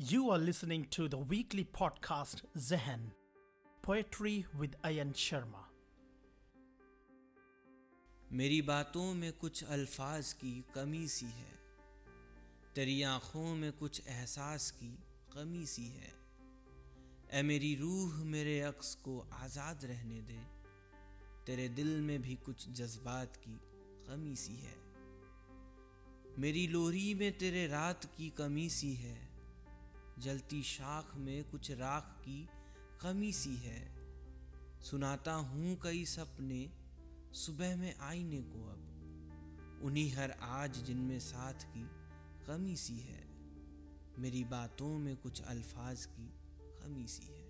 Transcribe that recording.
You are listening to the weekly podcast, Zehen, Poetry with Ayan Sharma. मेरी बातों में कुछ अल्फाज की कमी सी है। तेरी आँखों में कुछ एहसास की कमी सी है। ए मेरी रूह मेरे अक्स को आज़ाद रहने दे। तेरे दिल में भी कुछ जज्बात की कमी सी है। मेरी लोरी में तेरे रात की कमी सी है। जलती शाख में कुछ राख की कमी सी है। सुनाता हूँ कई सपने, सुबह में आईने को अब। उन्हीं हर आज जिनमें साथ की कमी सी है। मेरी बातों में कुछ अल्फाज की कमी सी है।